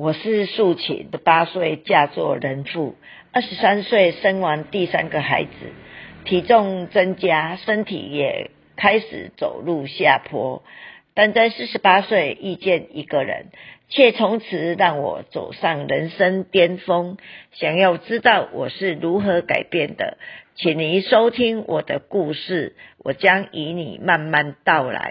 我是素琴，八岁嫁作人妇，二十三岁生完第三个孩子，体重增加，身体也开始走路下坡。但在四十八岁遇见一个人，却从此让我走上人生巅峰。想要知道我是如何改变的，请您收听我的故事，我将与你慢慢道来。